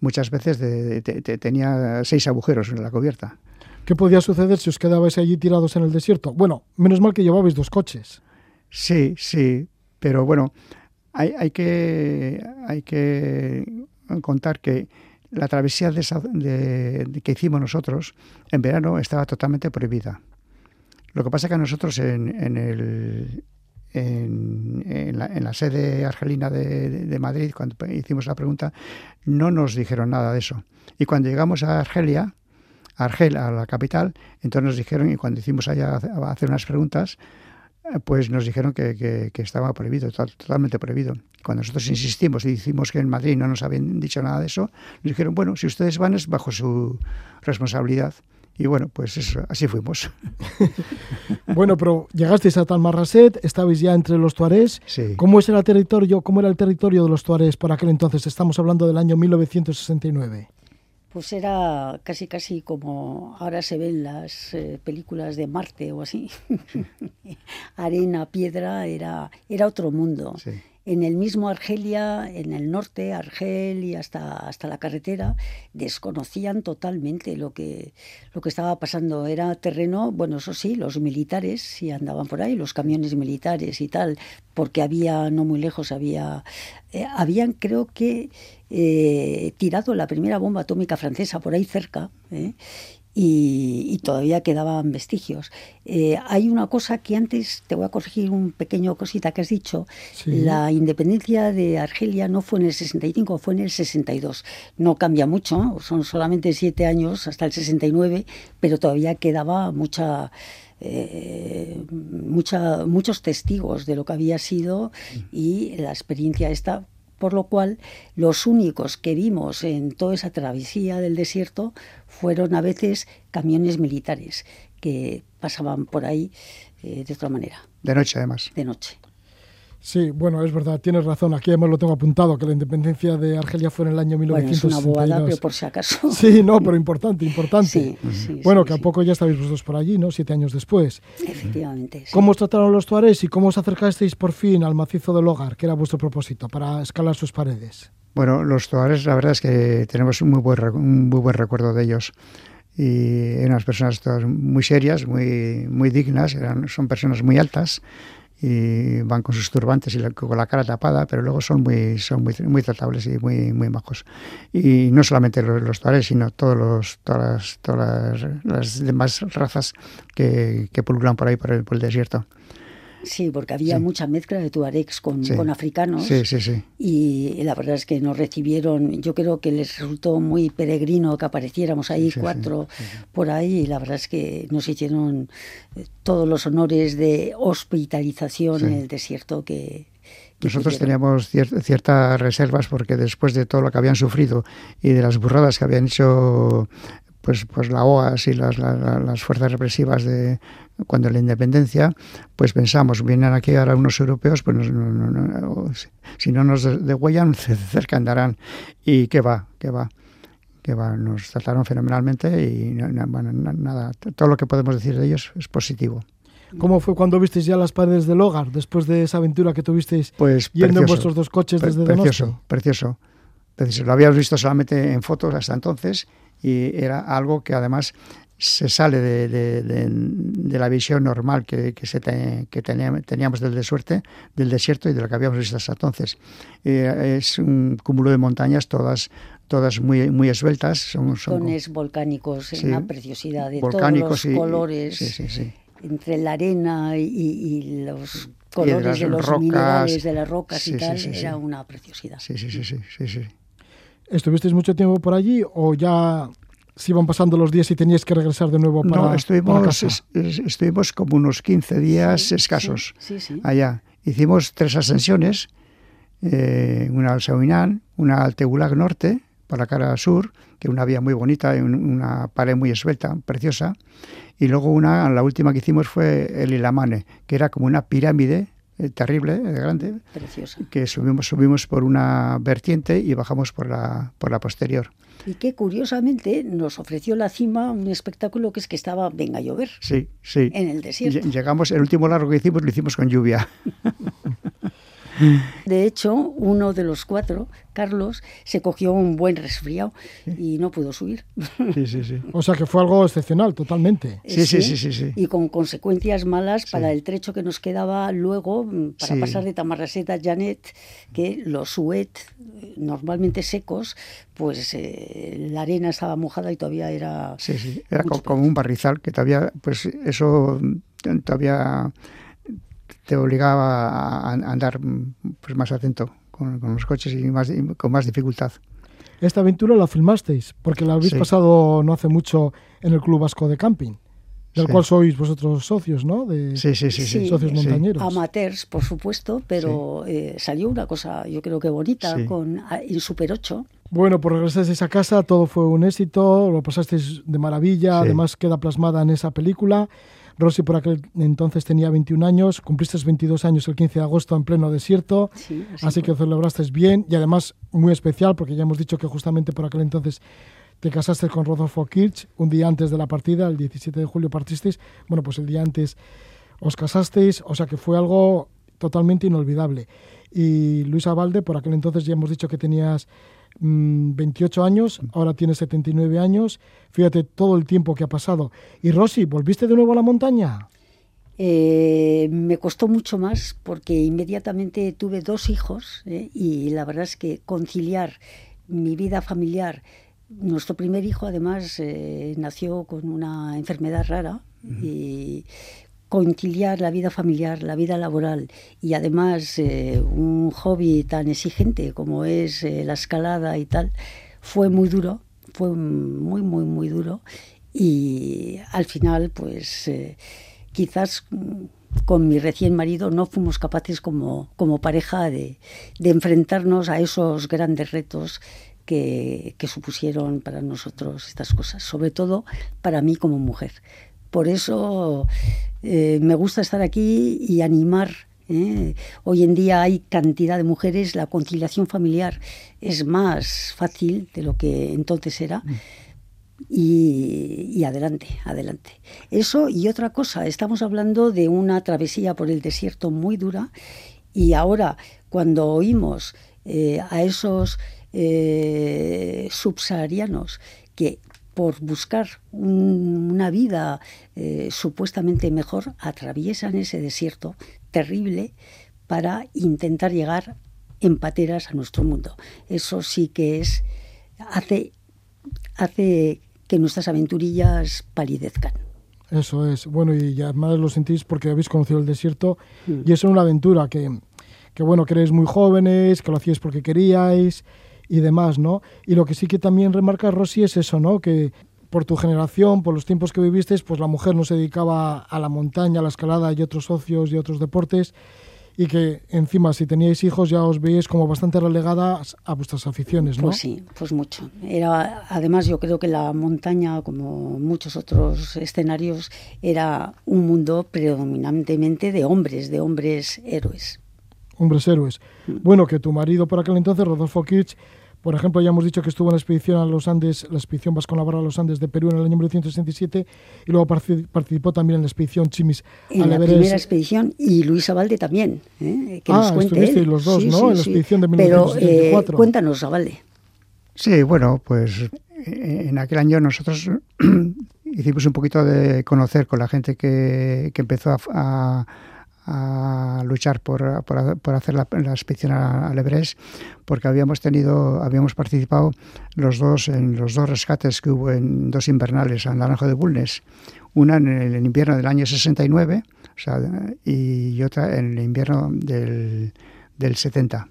muchas veces de, tenía seis agujeros en la cubierta. ¿Qué podía suceder si os quedabais allí tirados en el desierto? Bueno, menos mal que llevabais dos coches. Sí, sí, pero bueno, hay, hay que, hay que contar que la travesía de, que hicimos nosotros en verano estaba totalmente prohibida. Lo que pasa es que nosotros en, el, en, la, sede argelina de, Madrid, cuando hicimos la pregunta, no nos dijeron nada de eso. Y cuando llegamos a Argelia, a Argel, a la capital, entonces nos dijeron, y cuando hicimos allá a hacer unas preguntas, pues nos dijeron que, estaba prohibido, totalmente prohibido. Cuando nosotros insistimos y decimos que en Madrid no nos habían dicho nada de eso, nos dijeron, bueno, si ustedes van es bajo su responsabilidad. Y bueno, pues eso, así fuimos. bueno, pero llegasteis a Talmarraset, estabais ya entre los tuarés. Sí. ¿Cómo, es el territorio, ¿Cómo era el territorio de los tuarés por aquel entonces? Estamos hablando del año 1969. Pues era casi casi como ahora se ven las eh, películas de Marte o así. Arena, piedra, era, era otro mundo. En el mismo Argelia, en el norte, Argel y hasta, hasta la carretera, desconocían totalmente lo que, lo que estaba pasando. Era terreno, bueno, eso sí, los militares sí andaban por ahí, los camiones militares y tal, porque había, no muy lejos, había, eh, habían creo que eh, tirado la primera bomba atómica francesa por ahí cerca. ¿eh? Y, todavía quedaban vestigios. Eh, hay una cosa que antes, te voy a corregir un pequeño cosita que has dicho, la independencia de Argelia no fue en el 65, fue en el 62. No cambia mucho, son solamente siete años hasta el 69, pero todavía quedaba mucha... mucha, muchos testigos de lo que había sido y la experiencia esta por lo cual los únicos que vimos en toda esa travesía del desierto fueron a veces camiones militares que pasaban por ahí eh, de otra manera. De noche, además. De noche. Sí, bueno, es verdad, tienes razón. Aquí además lo tengo apuntado, que la independencia de Argelia fue en el año 1962. Bueno, es una bobada, pero por si acaso. Sí, no, pero importante, importante. Sí, bueno, que a poco ya estabais vosotros por allí, ¿no? Siete años después. Efectivamente. ¿Cómo os trataron los tuarés y cómo os acercasteis por fin al macizo del hogar, que era vuestro propósito, para escalar sus paredes? Bueno, los tuarés, la verdad es que tenemos un muy buen, un muy buen recuerdo de ellos y eran unas personas todas muy serias, muy, muy dignas, eran, son personas muy altas y van con sus turbantes y con la cara tapada, pero luego son muy, son muy, muy tratables y muy, muy majos. Y no solamente los, los sino todos los, todas, las, todas las, demás razas que, que pululan por ahí, por el, por el desierto. Sí, porque había mucha mezcla de tuaregs con, con africanos. Sí, sí, sí. Y la verdad es que nos recibieron, yo creo que les resultó muy peregrino que apareciéramos ahí cuatro por ahí. Y la verdad es que nos hicieron eh, todos los honores de hospitalización en el desierto que, nosotros teníamos ciertas reservas porque después de todo lo que habían sufrido y de las burradas que habían hecho pues, pues la OAS y las, las, fuerzas represivas de cuando la independencia, pues pensamos, vienen aquí ahora unos europeos, pues si no nos degüellan, cerca andarán. Y qué va, qué va, qué va. Nos trataron fenomenalmente y nada, todo lo que podemos decir de ellos es positivo. ¿Cómo fue cuando visteis ya las paredes del hogar, después de esa aventura que tuvisteis pues yendo en vuestros dos coches desde Precioso, precioso, precioso. Lo habíamos visto solamente en fotos hasta entonces y era algo que además se sale de, de, la visión normal que, que, se que teníamos del desierto, del desierto y de lo que habíamos visto hasta entonces. Eh, es un cúmulo de montañas, todas todas muy, muy esbeltas. Son, son volcánicos, una preciosidad de todos los colores. entre la arena y, los colores de los minerales, de las rocas y tal, era una preciosidad. Sí, sí, sí, sí, sí. ¿Estuvisteis mucho tiempo por allí o ya se iban pasando los días y teníais que regresar de nuevo para, no, estuvimos, estuvimos como unos 15 días escasos allá. Hicimos tres ascensiones, eh, una al Sauinán, una al Tegulag Norte, por la cara sur, que una vía muy bonita, una pared muy esbelta, preciosa, y luego una, la última que hicimos fue el Ilamane, que era como una pirámide eh, terrible, eh, grande, que subimos, subimos por una vertiente y bajamos por la, por la posterior. Y que curiosamente nos ofreció la cima un espectáculo que es que estaba venga a llover. Sí, sí. En el desierto. Llegamos, el último largo que hicimos lo hicimos con lluvia. De hecho, uno de los cuatro, Carlos, se cogió un buen resfriado y no pudo subir. Sí, sí, sí. O sea que fue algo excepcional, totalmente. Sí, sí, sí, sí. sí, Y con consecuencias malas para el trecho que nos quedaba luego, mm, para pasar de Tamarraset a Janet, que los suet, normalmente secos, pues eh, la arena estaba mojada y todavía era... Sí, sí, era como, un barrizal, que todavía, pues eso mm, todavía te obligaba a andar pues, más atento con, los coches y, más, con más dificultad. Esta aventura la filmasteis, porque la habéis pasado no hace mucho en el Club Vasco de Camping. del cual sois vosotros socios, ¿no? De, sí, sí, sí, socios montañeros. Amateurs, por supuesto, pero eh, salió una cosa, yo creo que bonita, con el Super 8. Bueno, por regresasteis a casa, todo fue un éxito, lo pasasteis de maravilla, además queda plasmada en esa película. Rosy por aquel entonces tenía 21 años, cumpliste 22 años el 15 de agosto en pleno desierto, así, que celebraste bien y además muy especial porque ya hemos dicho que justamente por aquel entonces te casaste con Rodolfo Kirch un día antes de la partida, el 17 de julio partisteis, bueno, pues el día antes os casasteis, o sea que fue algo totalmente inolvidable. Y Luisa Valde, por aquel entonces ya hemos dicho que tenías 28 mm, años, ahora tienes 79 años, fíjate todo el tiempo que ha pasado. Y Rosy, ¿volviste de nuevo a la montaña? Eh, me costó mucho más porque inmediatamente tuve dos hijos eh, y la verdad es que conciliar mi vida familiar nuestro primer hijo, además, eh, nació con una enfermedad rara y conciliar la vida familiar, la vida laboral y además eh, un hobby tan exigente como es eh, la escalada y tal, fue muy duro, fue muy, muy, muy duro y al final, pues quizás con mi recién marido no fuimos capaces como, como pareja de, de enfrentarnos a esos grandes retos que, supusieron para nosotros estas cosas, sobre todo para mí como mujer. Por eso eh, me gusta estar aquí y animar. ¿eh? Hoy en día hay cantidad de mujeres, la conciliación familiar es más fácil de lo que entonces era. Mm. Y, y, adelante, adelante. Eso y otra cosa, estamos hablando de una travesía por el desierto muy dura y ahora cuando oímos eh, a esos eh, subsaharianos que por buscar una vida eh, supuestamente mejor atraviesan ese desierto terrible para intentar llegar en pateras a nuestro mundo. Eso sí que es hace hace que nuestras aventurillas palidezcan. Eso es. Bueno, y además lo sentís porque habéis conocido el desierto mm. y es una aventura que, que, bueno, que muy jóvenes, que lo hacíais porque queríais y demás, ¿no? Y lo que sí que también remarca Rosy es eso, ¿no? Que por tu generación, por los tiempos que viviste, pues la mujer no se dedicaba a la montaña, a la escalada y otros socios y otros deportes y que encima si teníais hijos ya os veis como bastante relegadas a vuestras aficiones, ¿no? Pues sí, pues mucho. Era, además yo creo que la montaña, como muchos otros escenarios, era un mundo predominantemente de hombres, de hombres héroes. Hombres héroes. Mm. Bueno, que tu marido por aquel entonces, Rodolfo Kirch, por ejemplo, ya hemos dicho que estuvo en la expedición a los Andes, la expedición Vasco Navarra a los Andes de Perú en el año 1967 y luego participó también en la expedición Chimis en la primera expedición y Luisa Valde también. ¿eh? Que ah, nos cuente los dos, ¿no? en la expedición de 1974. Pero eh, cuéntanos, Avalde. Sí, bueno, pues eh, en aquel año nosotros hicimos un poquito de conocer con la gente que, que empezó a a luchar por, por, hacer la, la, expedición al Everest porque habíamos tenido habíamos participado los dos en los dos rescates que hubo en dos invernales en Naranjo de Bulnes. Una en el invierno del año 69 o sea, y otra en el invierno del, del 70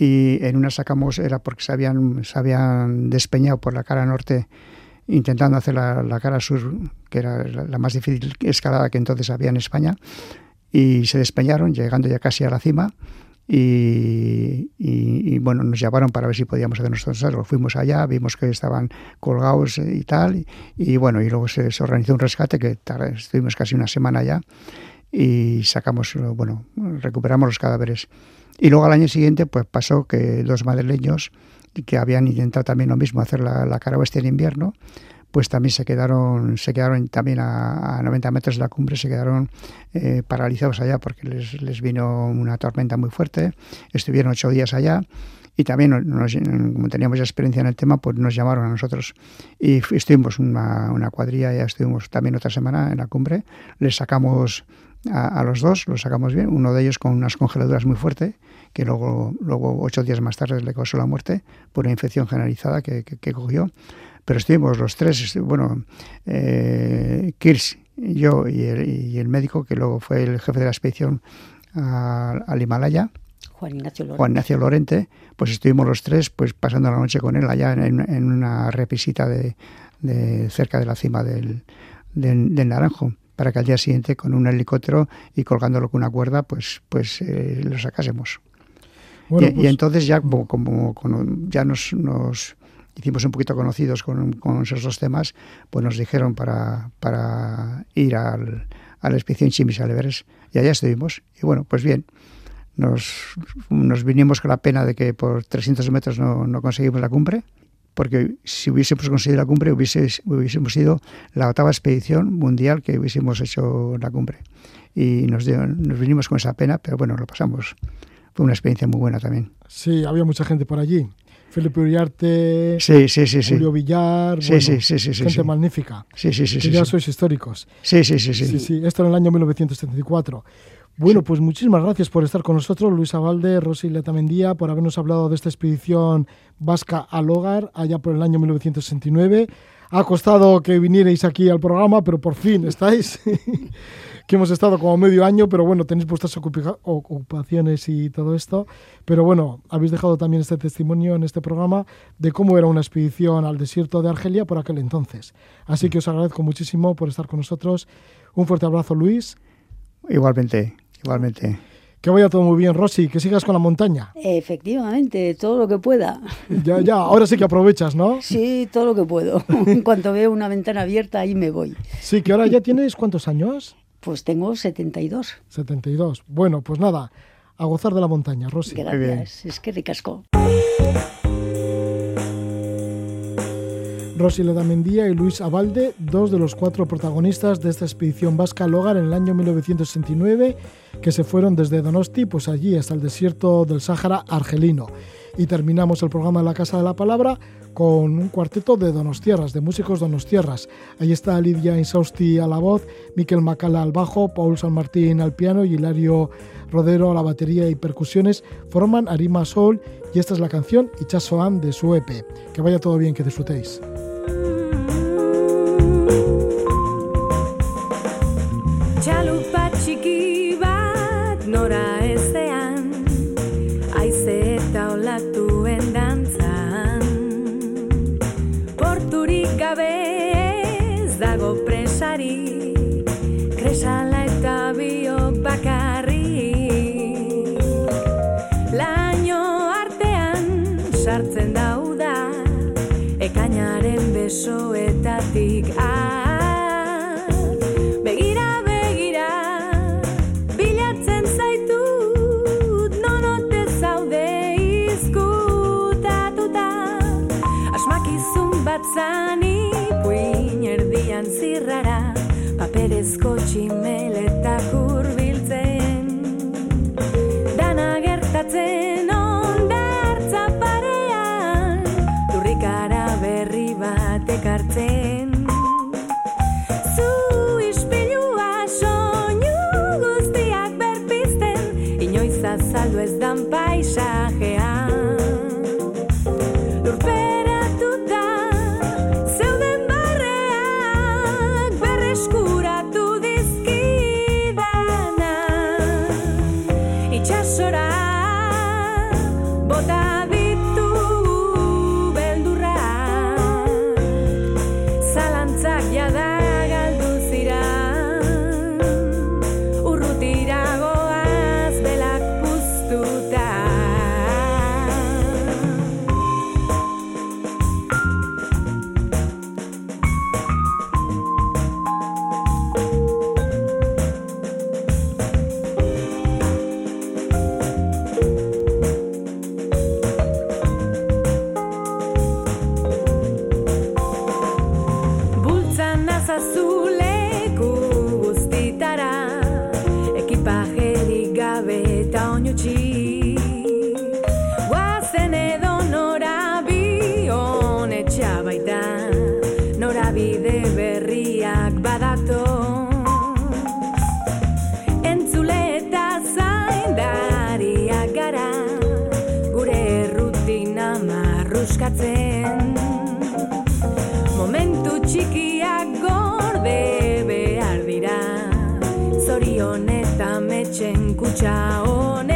y en una sacamos era porque se habían, se habían despeñado por la cara norte intentando hacer la, la cara sur, que era la, la, más difícil escalada que entonces había en España, y se despeñaron, llegando ya casi a la cima. Y, bueno, nos llamaron para ver si podíamos hacer nuestros ensayos. Fuimos allá, vimos que estaban colgados y tal, y, bueno, y luego se, organizó un rescate que estuvimos casi una semana allá y sacamos, bueno, recuperamos los cadáveres. Y luego al año siguiente, pues pasó que los madrileños que habían intentado también lo mismo, hacer la, la cara oeste en invierno, pues también se quedaron, se quedaron también a, 90 metros de la cumbre, se quedaron eh, paralizados allá porque les, les, vino una tormenta muy fuerte, estuvieron ocho días allá y también, como teníamos ya experiencia en el tema, pues nos llamaron a nosotros y estuvimos una, una cuadrilla, ya estuvimos también otra semana en la cumbre, les sacamos a, los dos, los sacamos bien, uno de ellos con unas congeladuras muy fuertes, que luego, luego ocho días más tarde le causó la muerte por una infección generalizada que, que cogió pero estuvimos los tres, bueno, eh, Kirsch, yo y el, médico, que luego fue el jefe de la expedición al Himalaya, Juan Ignacio Lorente. Juan Ignacio Lorente, pues estuvimos los tres pues pasando la noche con él allá en, una repisita de, cerca de la cima del, del, Naranjo para que al día siguiente con un helicóptero y colgándolo con una cuerda pues pues eh, lo sacásemos. Y, pues entonces ya como, ya nos, nos, hicimos un poquito conocidos con, con, esos temas pues nos dijeron para, para ir al, a la expedición Chimis Everest y allá estuvimos y bueno pues bien nos, nos vinimos con la pena de que por 300 metros no, no conseguimos la cumbre porque si hubiésemos conseguido la cumbre hubiese, hubiésemos sido la octava expedición mundial que hubiésemos hecho la cumbre. Y nos, nos vinimos con esa pena, pero bueno, lo pasamos. Fue una experiencia muy buena también. Sí, había mucha gente por allí. Felipe Uriarte, sí, sí, sí, Julio Villar, sí, sí, sí, gente magnífica. Sí, sí, sí. Que ya sois históricos. Sí, sí, sí, sí. sí, Esto en el año 1974. Bueno, pues muchísimas gracias por estar con nosotros, Luis Abalde, Rosy Letamendía, por habernos hablado de esta expedición vasca al hogar allá por el año 1969. Ha costado que vinierais aquí al programa, pero por fin estáis. que hemos estado como medio año, pero bueno, tenéis vuestras ocupaciones y todo esto. Pero bueno, habéis dejado también este testimonio en este programa de cómo era una expedición al desierto de Argelia por aquel entonces. Así que os agradezco muchísimo por estar con nosotros. Un fuerte abrazo, Luis. Igualmente. Igualmente. Que vaya todo muy bien, Rosy, que sigas con la montaña. Efectivamente, todo lo que pueda. Ya, ya, ahora sí que aprovechas, ¿no? Sí, todo lo que puedo. En cuanto veo una ventana abierta, ahí me voy. Sí, que ahora ya tienes cuántos años? Pues tengo 72. 72. Bueno, pues nada, a gozar de la montaña, Rosy. Gracias, es que ricasco. Rosy Ledamendía y Luis Abalde, dos de los cuatro protagonistas de esta expedición vasca al hogar en el año 1969, que se fueron desde Donosti, pues allí hasta el desierto del Sáhara argelino. Y terminamos el programa de la Casa de la Palabra con un cuarteto de Donostierras, de músicos Donostierras. Ahí está Lidia Insausti a la voz, Miquel Macala al bajo, Paul San Martín al piano y Hilario Rodero a la batería y percusiones. Forman Arima Sol y esta es la canción Ichasoan de su EP. Que vaya todo bien, que disfrutéis. Txiki nora eta onutxi Guazen edo nora bion etxea baita. Nora berriak badato Entzule eta zaindariak gara. Gure rutina marruskatzen. Chao.